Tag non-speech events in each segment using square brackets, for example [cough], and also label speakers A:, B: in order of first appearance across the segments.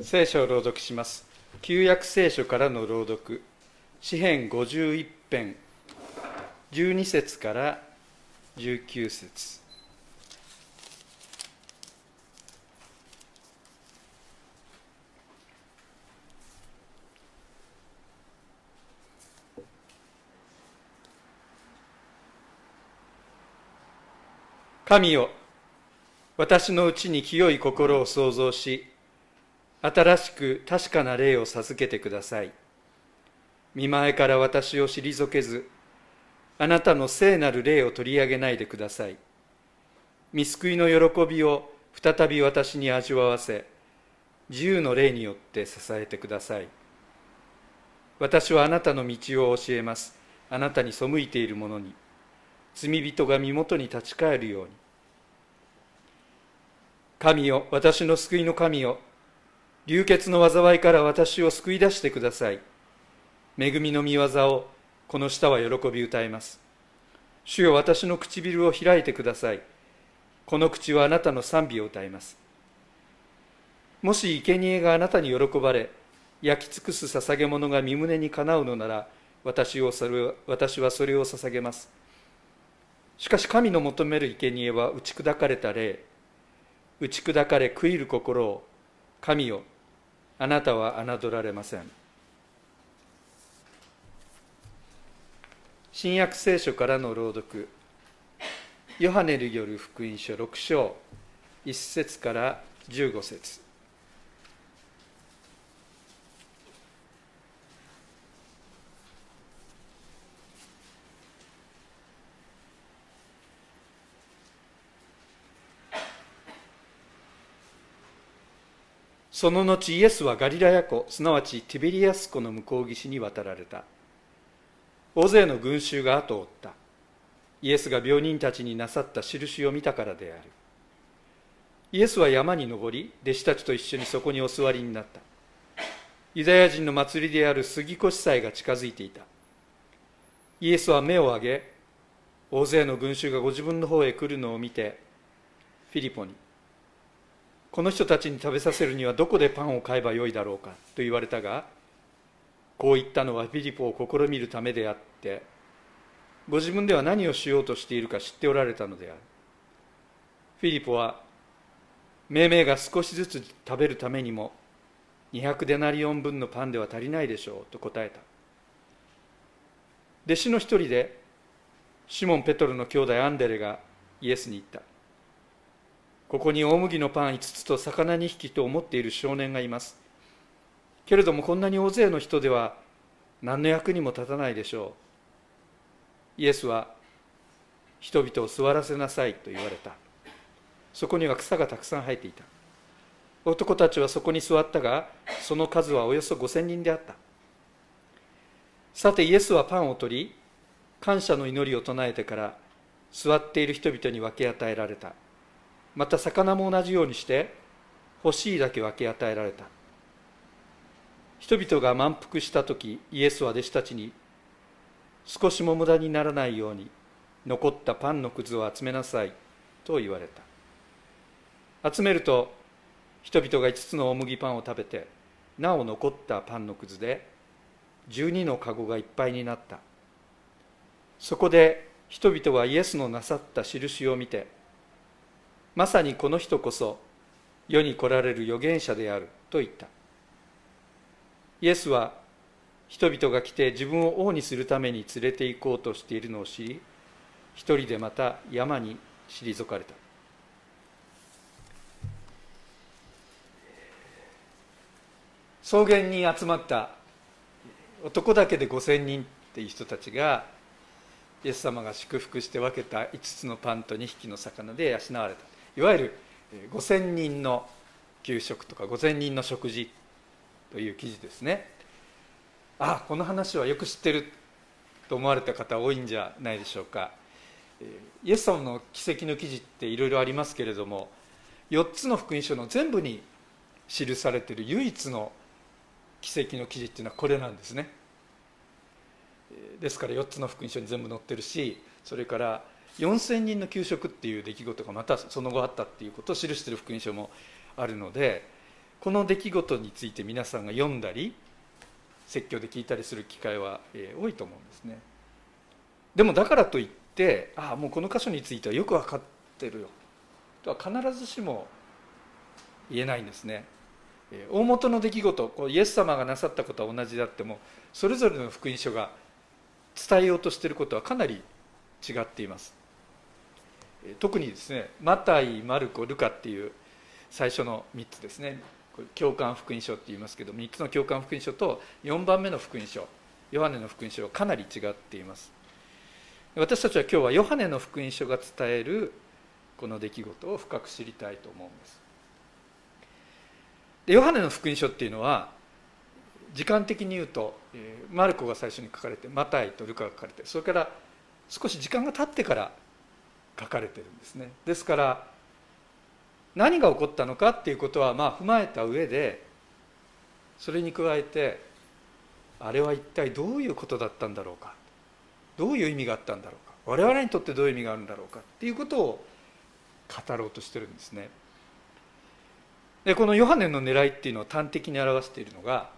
A: 聖書を朗読します。旧約聖書からの朗読。詩編51編。12節から19節。神よ私のうちに清い心を創造し新しく確かな霊を授けてください。見前から私を退けずあなたの聖なる霊を取り上げないでください。見救いの喜びを再び私に味わわせ自由の霊によって支えてください。私はあなたの道を教えます。あなたに背いている者に。罪人が身元に立ち返るように。神よ私の救いの神よ流血の災いから私を救い出してください。恵みの御業をこの舌は喜び歌います。主よ私の唇を開いてください。この口はあなたの賛美を歌います。もし生贄があなたに喜ばれ焼き尽くす捧げ物が身胸にかなうのなら私をそれ私はそれを捧げます。しかし神の求める生贄は打ち砕かれた霊。打ち砕かれ悔いる心を神よあなたは侮られません。新約聖書からの朗読。ヨハネによる福音書6章1節から15節。その後イエスはガリラヤ湖すなわちティベリアス湖の向こう岸に渡られた。大勢の群衆が後を追った。イエスが病人たちになさった印を見たからである。イエスは山に登り弟子たちと一緒にそこにお座りになった。ユダヤ人の祭りである杉越祭が近づいていた。イエスは目を上げ大勢の群衆がご自分の方へ来るのを見てフィリポにこの人たちに食べさせるにはどこでパンを買えばよいだろうかと言われたがこう言ったのはフィリポを試みるためであってご自分では何をしようとしているか知っておられたのである。フィリポは命名が少しずつ食べるためにも200デナリオン分のパンでは足りないでしょうと答えた。弟子の一人でシモン・ペトロの兄弟アンデレがイエスに言った。ここに大麦のパン5つと魚2匹と思っている少年がいます。けれどもこんなに大勢の人では何の役にも立たないでしょう。イエスは人々を座らせなさいと言われた。そこには草がたくさん生えていた。男たちはそこに座ったがその数はおよそ5000人であった。さてイエスはパンを取り感謝の祈りを唱えてから座っている人々に分け与えられた。また魚も同じようにして欲しいだけ分け与えられた。人々が満腹した時イエスは弟子たちに少しも無駄にならないように残ったパンのくずを集めなさいと言われた。集めると人々が5つの大麦パンを食べてなお残ったパンのくずで12の籠がいっぱいになった。そこで人々はイエスのなさった印を見てまさにこの人こそ世に来られる預言者であると言った。イエスは人々が来て自分を王にするために連れて行こうとしているのを知り一人でまた山に退かれた。草原に集まった男だけで5,000人っていう人たちがイエス様が祝福して分けた5つのパンと2匹の魚で養われた。いわゆる5,000人の給食とか5,000人の食事という記事ですね。あこの話はよく知ってると思われた方多いんじゃないでしょうか。イエス様の奇跡の記事っていろいろありますけれども4つの福音書の全部に記されている唯一の奇跡の記事っていうのはこれなんですね。ですから4つの福音書に全部載ってるしそれから4000人の給食っていう出来事がまたその後あったっていうことを記している福音書もあるのでこの出来事について皆さんが読んだり説教で聞いたりする機会は、え多いと思うんですね。でもだからといってああもうこの箇所についてはよく分かってるよ。とは必ずしも言えないんですね。大元の出来事こうイエス様がなさったことは同じであってもそれぞれの福音書が伝えようとしていることはかなり違っています。特にですねマタイマルコルカっていう最初の3つですね。共感福音書って言いますけど3つの共感福音書と4番目の福音書ヨハネの福音書はかなり違っています。私たちは今日はヨハネの福音書が伝えるこの出来事を深く知りたいと思うんです。でヨハネの福音書っていうのは時間的に言うとマルコが最初に書かれてマタイとルカが書かれてそれから少し時間が経ってから書かれてるんですね。ですから何が起こったのかっていうことはまあ踏まえた上でそれに加えてあれは一体どういうことだったんだろうかどういう意味があったんだろうか我々にとってどういう意味があるんだろうかっていうことを語ろうとしてるんですね。でこのヨハネの狙いっていうのを端的に表しているのが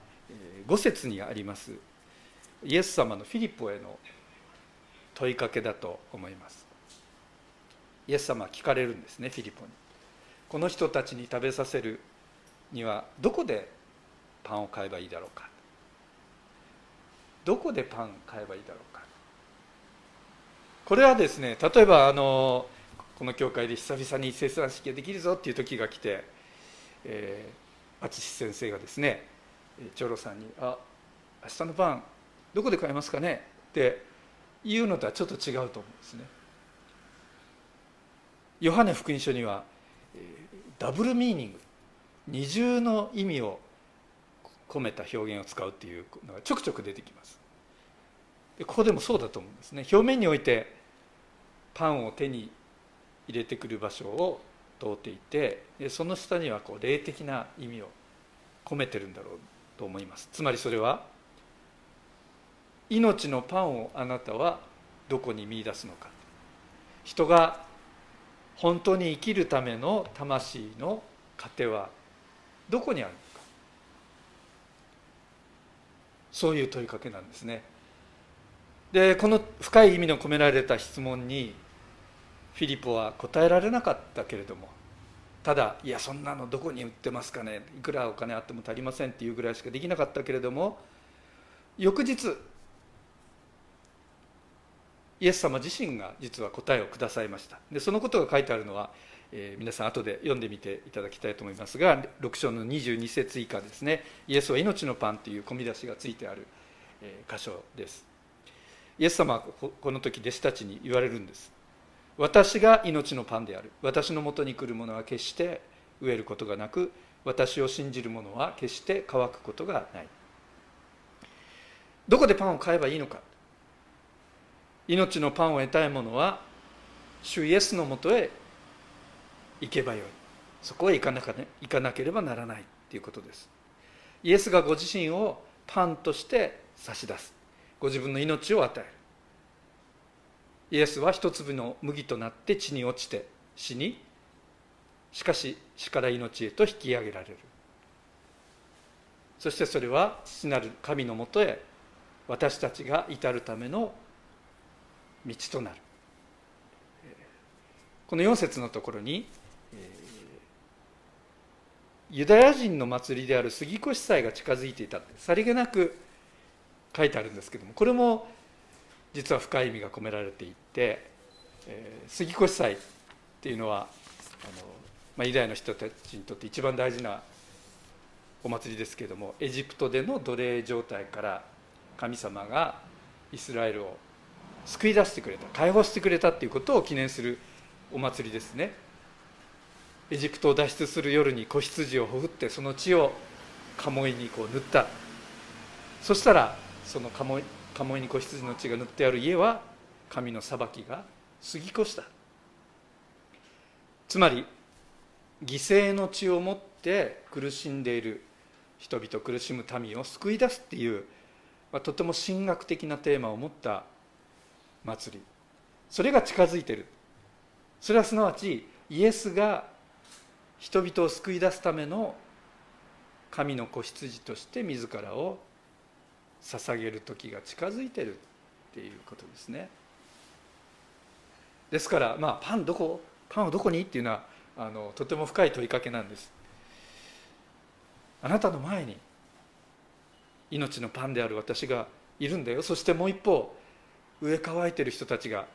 A: 5節にあります。イエス様のフィリポへの問いかけだと思います。イエス様は聞かれるんですねフィリポにこの人たちに食べさせるにはどこでパンを買えばいいだろうかどこでパン買えばいいだろうかこれはですね例えばあのこの教会で久々に生産式ができるぞっていう時が来てえー、淳先生がですね長老さんに「あ明日のパンどこで買えますかね?」って言うのとはちょっと違うと思うんですね。ヨハネ福音書にはダブルミーニング。二重の意味を込めた表現を使うっていうのがちょくちょく出てきます。でここでもそうだと思うんですね。表面においてパンを手に入れてくる場所を通っていてその下にはこう霊的な意味を込めてるんだろうと思います。つまりそれは命のパンをあなたはどこに見出すのか。人が本当に生きるための魂の糧はどこにあるのか。そういう問いかけなんですね。でこの深い意味の込められた質問にフィリポは答えられなかったけれどもただいやそんなのどこに売ってますかね。いくらお金あっても足りませんっていうぐらいしかできなかったけれども翌日イエス様自身が実は答えをくださいました。でそのことが書いてあるのは、えー、皆さん後で読んでみていただきたいと思いますが6章の22節以下ですね。イエスは命のパンという込み出しがついてある、えー、箇所です。イエス様はこの時弟子たちに言われるんです。私が命のパンである。私のもとに来る者は決して飢えることがなく私を信じる者は決して乾くことがない。どこでパンを買えばいいのか。命のパンを得たい者は主イエスのもとへ行けばよい。そこへ行かなか、ね、行かなければならない。ということです。イエスがご自身をパンとして差し出す。ご自分の命を与える。イエスは一粒の麦となって地に落ちて死にしかし死から命へと引き上げられる。そしてそれは父なる神のもとへ私たちが至るための道となる。この4節のところにユダヤ人の祭りである杉越祭が近づいていたってさりげなく書いてあるんですけどもこれも実は深い意味が込められていて、えー、杉越祭っていうのはあの、まあ、ユダヤの人たちにとって一番大事なお祭りですけれどもエジプトでの奴隷状態から神様がイスラエルを救い出してくれた解放してくれたっていうことを記念するお祭りですね。エジプトを脱出する夜に子羊をほふってその血を鴨居にこう塗った。そしたらその鴨鴨居に子羊の血が塗ってある家は神の裁きが過ぎ越した。つまり犠牲の血をもって苦しんでいる人々苦しむ民を救い出すっていう、まあ、とても神学的なテーマを持った祭り。それが近づいてる。それはすなわちイエスが人々を救い出すための神の子羊として自らを捧げる時が近づいてるっていうことですね。ですからまあパンどこパンはどこにっていうのはあのとても深い問いかけなんです。あなたの前に命のパンである私がいるんだよ。そしてもう一方上乾いてる人たちが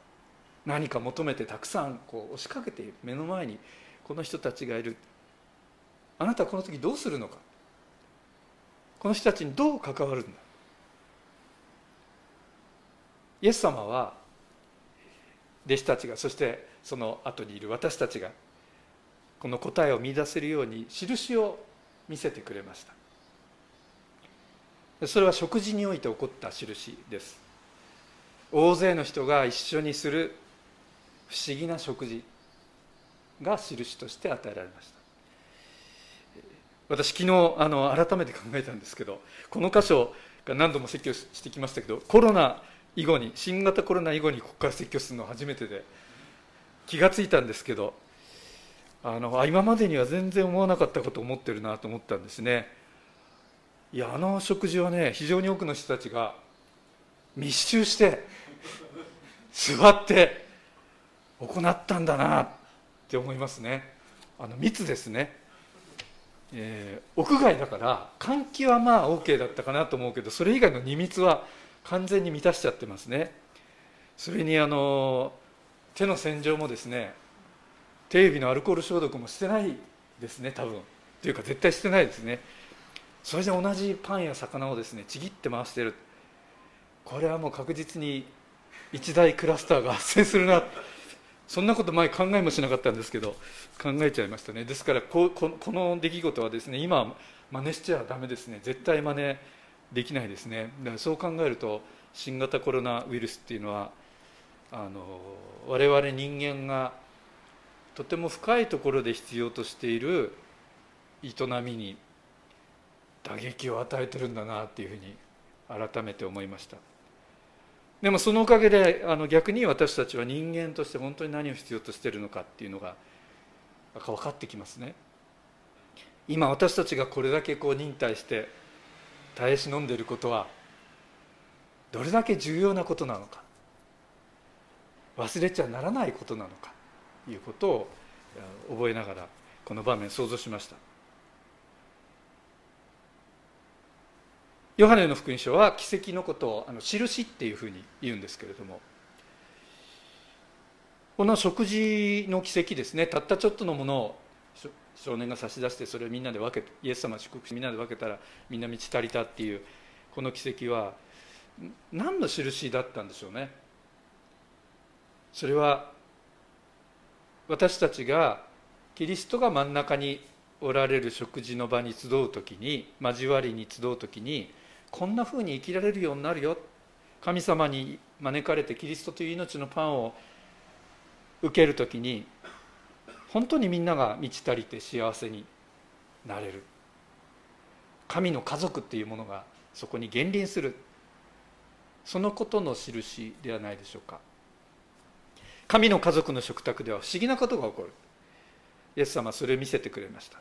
A: 何か求めてたくさんこう押しかけている目の前にこの人たちがいる。あなたはこの時どうするのか。この人たちにどう関わるんだ。イエス様は弟子たちがそしてその後にいる私たちがこの答えを見出せるように印を見せてくれました。それは食事において起こった印です。大勢の人が一緒にする不思議な食事が印として与えられました。私昨日あの改めて考えたんですけどこの箇所が何度も説教してきましたけどコロナ以後に新型コロナ以後にここから説教するのは初めてで気が付いたんですけどあの今までには全然思わなかったことを思ってるなと思ったんですね。いやあの食事はね非常に多くの人たちが密集して座って行ったんだなって思いますね。あの密ですね、えー、屋外だから換気はまあ OK だったかなと思うけどそれ以外の2密は完全に満たしちゃってますね。それにあの手の洗浄もですね手指のアルコール消毒もしてないですね多分。というか絶対してないですね。それで同じパンや魚をですねちぎって回してる。これはもう確実に一大クラスターが発生するな。そんなこと前考えもしなかったんですけど考えちゃいましたね。ですからこの出来事はですね今真似しちゃダメですね。絶対真似できないですね。だからそう考えると新型コロナウイルスっていうのはあの我々人間がとても深いところで必要としている営みに打撃を与えてるんだなっていうふうに改めて思いました。でもそのおかげであの逆に私たちは人間として本当に何を必要としているのかっていうのが分かってきますね。今私たちがこれだけこう忍耐して耐え忍んでいることはどれだけ重要なことなのか。忘れちゃならないことなのか。ということを覚えながらこの場面想像しました。ヨハネの福音書は奇跡のことをあの印っていうふうに言うんですけれども。この食事の奇跡ですね。たったちょっとのものを少年が差し出してそれをみんなで分けてイエス様祝福してみんなで分けたらみんな満ち足りたっていうこの奇跡は何の印だったんでしょうね。それは私たちがキリストが真ん中におられる食事の場に集う時に交わりに集う時にこんなふうに生きられるようになるよ。神様に招かれてキリストという命のパンを受ける時に本当にみんなが満ち足りて幸せになれる。神の家族っていうものがそこに現臨する。そのことの印ではないでしょうか。神の家族の食卓では不思議なことが起こる。イエス様はそれを見せてくれました。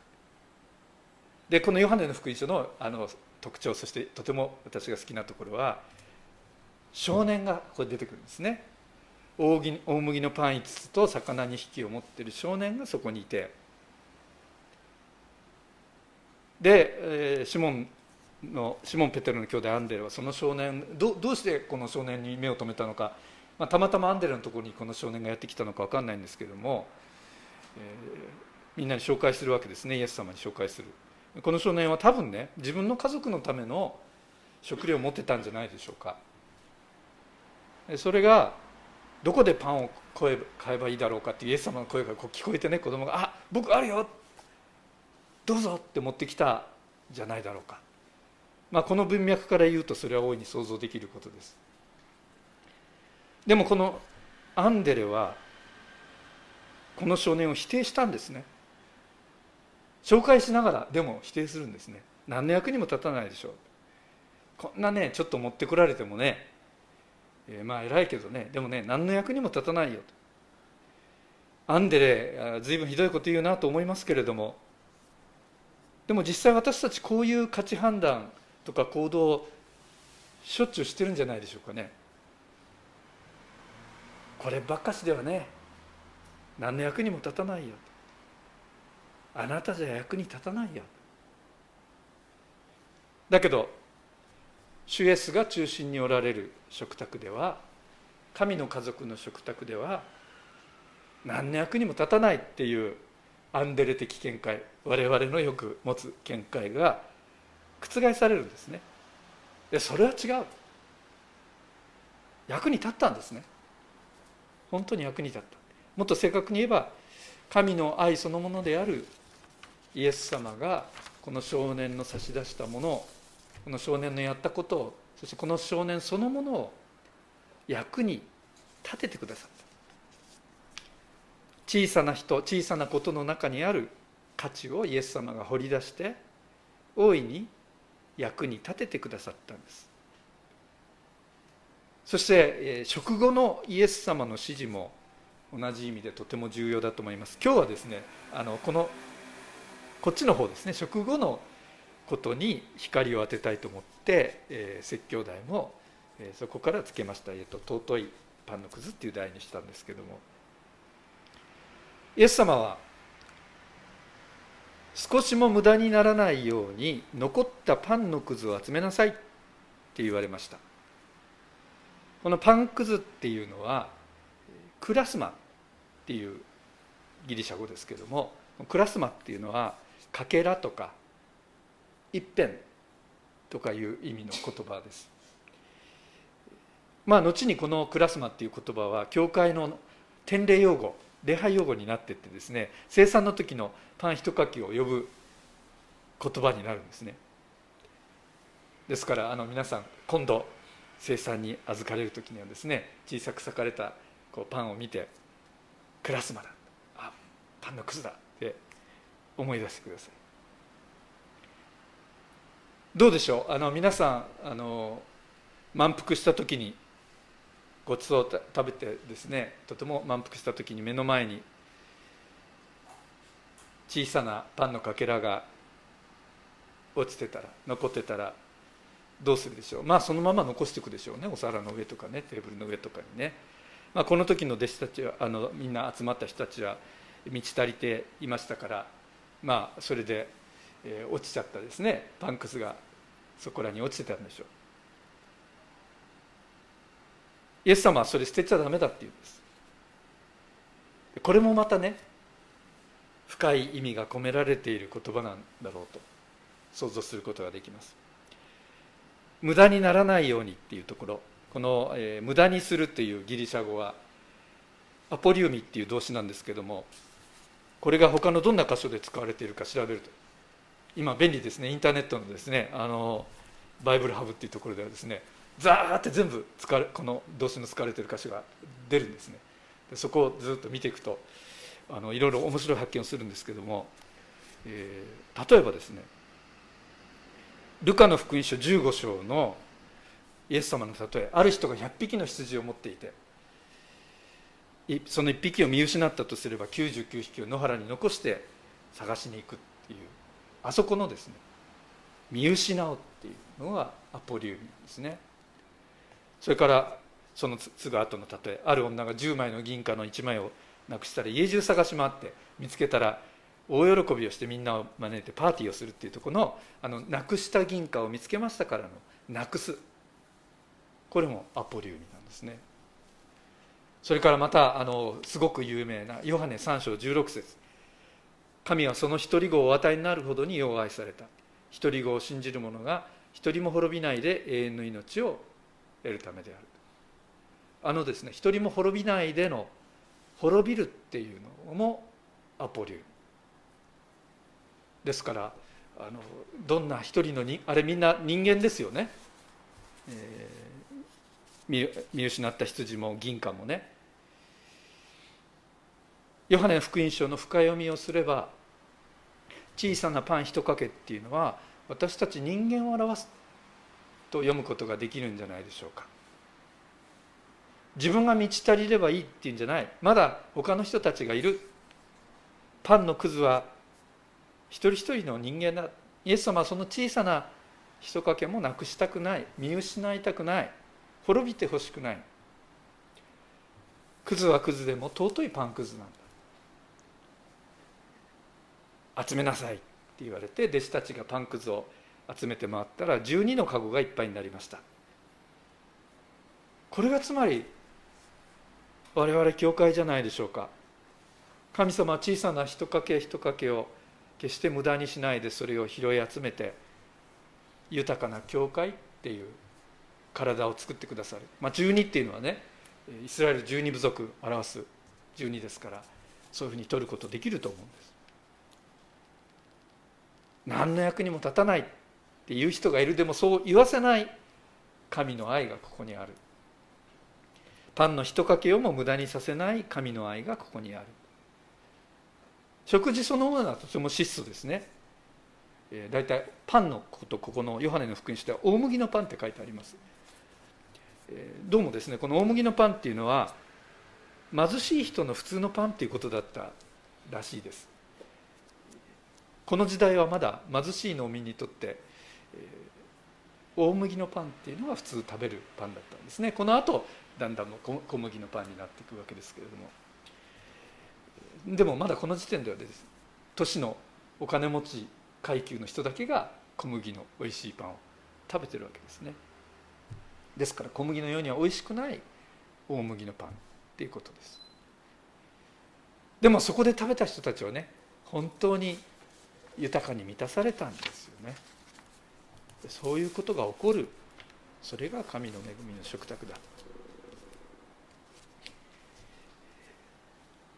A: でこのヨハネの福音書のあの特徴そしてとても私が好きなところは少年がここで出てくるんですね。大麦のパン5つと魚2匹を持っている少年がそこにいてで、シモンのシモン・ペテロの兄弟アンデレはその少年どどうしてこの少年に目を留めたのか、まあ、たまたまアンデレのところにこの少年がやってきたのか分かんないんですけども、えー、みんなに紹介するわけですね。イエス様に紹介する。この少年は多分ね自分の家族のための食料を持ってたんじゃないでしょうか。それがどこでパンを買えばいいだろうかってイエス様の声がこう聞こえてね子供が「あ僕あるよどうぞ」って持ってきたじゃないだろうか、まあ、この文脈から言うとそれは大いに想像できることです。でもこのアンデレはこの少年を否定したんですね。紹介しながらでも否定するんですね。何の役にも立たないでしょう。こんなねちょっと持ってこられてもねえー、まあ偉いけどね。でもね何の役にも立たないよと。アンデレ随分ひどいこと言うなと思いますけれども。でも実際私たちこういう価値判断とか行動しょっちゅうしてるんじゃないでしょうかね。こればっかしではね何の役にも立たないよと。あなたじゃ役に立たないよ。だけど主イエスが中心におられる食卓では神の家族の食卓では何の役にも立たないっていうアンデレ的見解我々のよく持つ見解が覆されるんですね。でそれは違う。役に立ったんですね。本当に役に立った。もっと正確に言えば神の愛そのものであるイエス様がこの少年の差し出したものをこの少年のやったことをそしてこの少年そのものを役に立ててくださった。小さな人小さなことの中にある価値をイエス様が掘り出して大いに役に立ててくださったんです。そして食後のイエス様の指示も同じ意味でとても重要だと思います。今日はですねあのこのこっちの方ですね。食後のことに光を当てたいと思って、えー、説教題も、えー、そこからつけました、えーと「尊いパンのくず」っていう題にしたんですけども。イエス様は少しも無駄にならないように残ったパンのくずを集めなさいって言われました。このパンくずっていうのはクラスマっていうギリシャ語ですけどもクラスマっていうのはかけらとか一辺とかいう意味の言葉です。まあ後にこのクラスマっていう言葉は教会の典礼用語礼拝用語になってってですね生産の時のパン一かきを呼ぶ言葉になるんですね。ですからあの皆さん今度生産に預かれる時にはですね小さく裂かれたこうパンを見て「クラスマだ」あ「パンのくずだ」って思い出してください。どうでしょう？あの皆さんあの満腹した時にごちそうを食べてですねとても満腹した時に目の前に小さなパンのかけらが落ちてたら残ってたらどうするでしょう？まあそのまま残していくでしょうね。お皿の上とかねテーブルの上とかにね、まあ、この時の弟子たちはあのみんな集まった人たちは満ち足りていましたからまあそれで、えー、落ちちゃったですね。パンクスがそこらに落ちてたんでしょう。イエス様はそれ捨てちゃダメだって言うんです。これもまたね深い意味が込められている言葉なんだろうと想像することができます。無駄にならないようにっていうところ。この、えー、無駄にするっていうギリシャ語はアポリウミっていう動詞なんですけどもこれが他のどんな箇所で使われているか調べると。今便利ですね。インターネットのですねあのバイブルハブっていうところではですねザーって全部使われこの動詞の使われている箇所が出るんですね。でそこをずっと見ていくとあのいろいろ面白い発見をするんですけども、えー、例えばですねルカの福音書15章のイエス様の例えある人が100匹の羊を持っていてその1匹を見失ったとすれば99匹を野原に残して探しに行くっていうあそこのですね見失うっていうのがアポリウムなんですね。それからそのすぐ後の例えある女が10枚の銀貨の1枚をなくしたら家中探し回って見つけたら大喜びをしてみんなを招いてパーティーをするっていうところのあのなくした銀貨を見つけましたからのなくす。これもアポリウミなんですね。それからまたあのすごく有名なヨハネ3章16節。神はその一人子をお与えになるほどによう愛された。一人子を信じる者が一人も滅びないで永遠の命を得るためである。あのですね一人も滅びないでの滅びるっていうのもアポリウム。ですからあのどんな一人のにあれみんな人間ですよね、えー、見失った羊も銀貨もね。ヨハネ福音書の深読みをすれば小さなパン一かけっていうのは私たち人間を表すと読むことができるんじゃないでしょうか。自分が満ち足りればいいっていうんじゃない。まだ他の人たちがいる。パンのくずは一人一人の人間だ。イエス様はその小さな一かけもなくしたくない。見失いたくない。滅びてほしくない。クズはクズでも尊いパンくずなんだ。集めなさいって言われて弟子たちがパンくずを集めて回ったら12の籠がいっぱいになりました。これがつまり我々教会じゃないでしょうか。神様は小さな一かけ一かけを決して無駄にしないでそれを拾い集めて豊かな教会っていう体を作ってくださる、まあ、12っていうのはねイスラエル12部族表す12ですからそういうふうに取ることできると思うんです。何の役にも立たないっていう人がいる。でもそう言わせない神の愛がここにある。パンの一かけをも無駄にさせない神の愛がここにある。食事そのものはとても質素ですね。大体パンのことここのヨハネの福音書では大麦のパンって書いてあります。どうもですねこの大麦のパンっていうのは貧しい人の普通のパンっていうことだったらしいです。この時代はまだ貧しい農民にとって、大麦のパンっていうのは普通食べるパンだったんですね。このあとだんだん小麦のパンになっていくわけですけれども。でもまだこの時点ではです。都市のお金持ち階級の人だけが小麦のおいしいパンを食べてるわけですね。ですから小麦のようにはおいしくない大麦のパンっていうことです。でもそこで食べた人たちはね本当に豊かに満たされたんですよね。そういうことが起こる。それが神の恵みの食卓だ。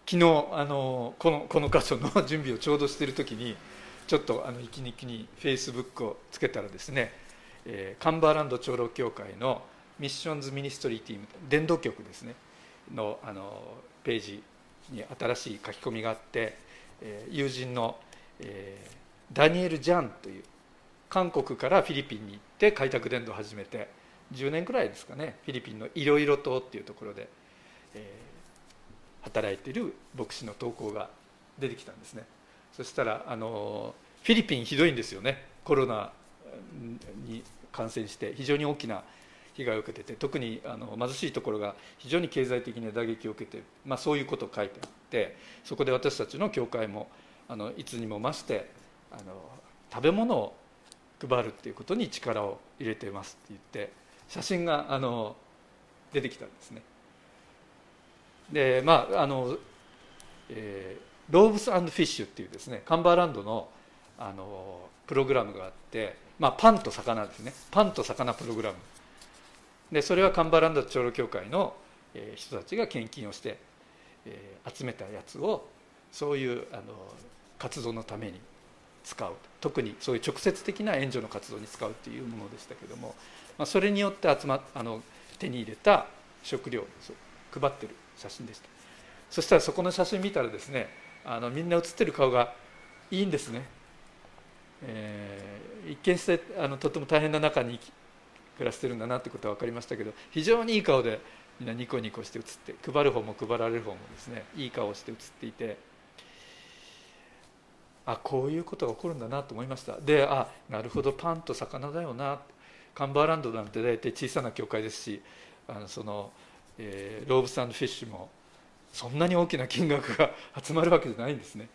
A: 昨日あのこのこの箇所の準備をちょうどしている時にちょっとあの息抜きにフェイスブックをつけたらですね、えー、カンバーランド長老協会のミッションズミニストリーティーム伝道局ですねのあのページに新しい書き込みがあって、えー、友人の、えー、ダニエル・ジャンという韓国からフィリピンに行って開拓伝道を始めて10年くらいですかねフィリピンのいろいろ島っていうところで、えー、働いている牧師の投稿が出てきたんですね。そしたらあのフィリピンひどいんですよね。コロナに感染して非常に大きな被害を受けてて特にあの貧しいところが非常に経済的に打撃を受けて、まあ、そういうことを書いてあってそこで私たちの教会もあのいつにも増してあの食べ物を配るっていうことに力を入れていますって言って写真があの出てきたんですね。でまああの、えーローブスフィッシュっていうですねカンバーランドのあのプログラムがあって、まあ、パンと魚ですねパンと魚プログラムでそれはカンバーランド長老協会の人たちが献金をして、えー、集めたやつをそういうあの活動のために使う。特にそういう直接的な援助の活動に使うっていうものでしたけども、まあ、それによって集まあの手に入れた食料を配ってる写真でした。そしたらそこの写真見たらですねあのみんな写ってる顔がいいんですね、えー、一見してあのとても大変な中に暮らしてるんだなってことは分かりましたけど非常にいい顔でみんなニコニコして写って配る方も配られる方もですねいい顔をして写っていてあこういうことが起こるんだなと思いました。であなるほどパンと魚だよな。カンバーランドなんて大体小さな教会ですしあのその、えー、ローブスフィッシュもそんなに大きな金額が [laughs] 集まるわけじゃないんですね。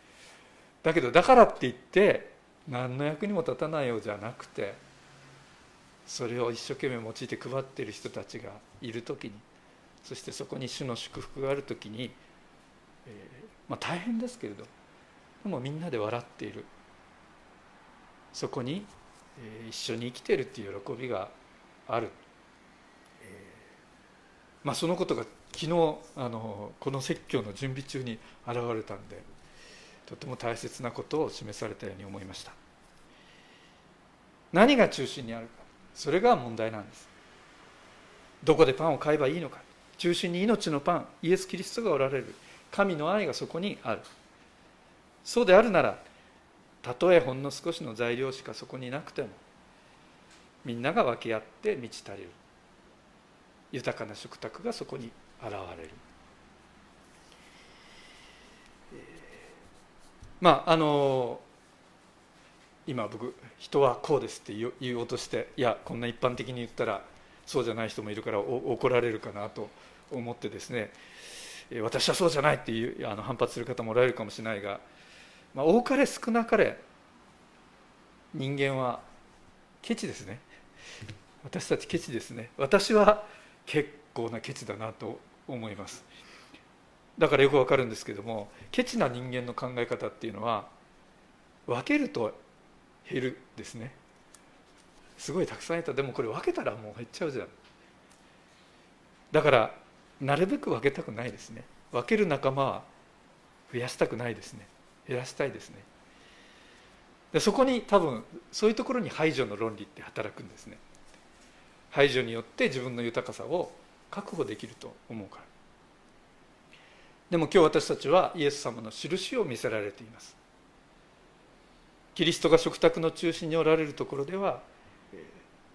A: だけどだからって言って何の役にも立たないようじゃなくてそれを一生懸命用いて配っている人たちがいる時にそしてそこに主の祝福がある時に、えー、まあ、大変ですけれど。でもみんなで笑っている。そこに、えー、一緒に生きているっていう喜びがある、まあ、そのことが昨日あのこの説教の準備中に現れたんでとても大切なことを示されたように思いました。何が中心にあるか。それが問題なんです。どこでパンを買えばいいのか。中心に命のパンイエス・キリストがおられる。神の愛がそこにある。そうであるならたとえほんの少しの材料しかそこになくてもみんなが分け合って満ち足りる豊かな食卓がそこに現れる。まああの今僕人はこうですって言おうとしていやこんな一般的に言ったらそうじゃない人もいるから怒られるかなと思ってですね私はそうじゃないっていうあの反発する方もおられるかもしれないが、まあ、多かれ少なかれ人間はケチですね。[laughs] 私たちケチですね。私は結構なケチだなと思います。だからよくわかるんですけどもケチな人間の考え方っていうのは分けると減るですね。すごいたくさんいた。でもこれ分けたらもう減っちゃうじゃん。だからなるべく分けたくないですね。分ける仲間は増やしたくないですね減らしたいですね。でそこに多分そういうところに排除の論理って働くんですね。排除によって自分の豊かさを確保できると思うから。でも今日私たちはイエス様の印を見せられています。キリストが食卓の中心におられるところでは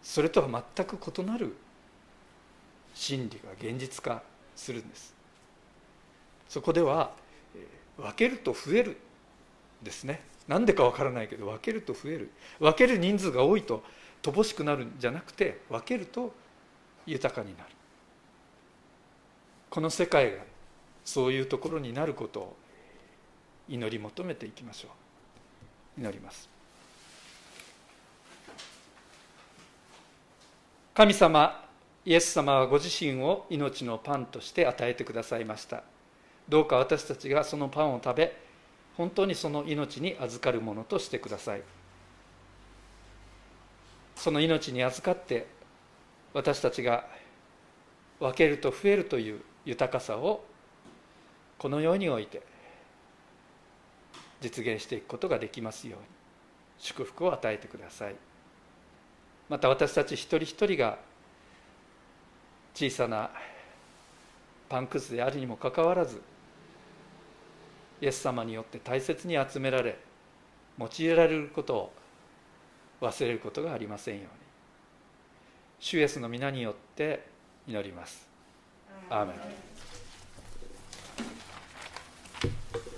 A: それとは全く異なる真理が現実化するんです。そこでは分けると増えるですね。なんでかわからないけど分けると増える。分ける人数が多いと乏しくなるんじゃなくて分けると豊かになる。この世界がそういうところになることを祈り求めていきましょう。祈ります。神様イエス様はご自身を命のパンとして与えてくださいました。どうか私たちがそのパンを食べ本当にその命に預かるものとしてください。その命に預かって私たちが分けると増えるという豊かさをこの世において実現していくことができますように祝福を与えてください。また私たち一人一人が小さなパンくずであるにもかかわらずイエス様によって大切に集められ用いられることを忘れることがありませんように。主イエスの皆によって祈ります。アーメン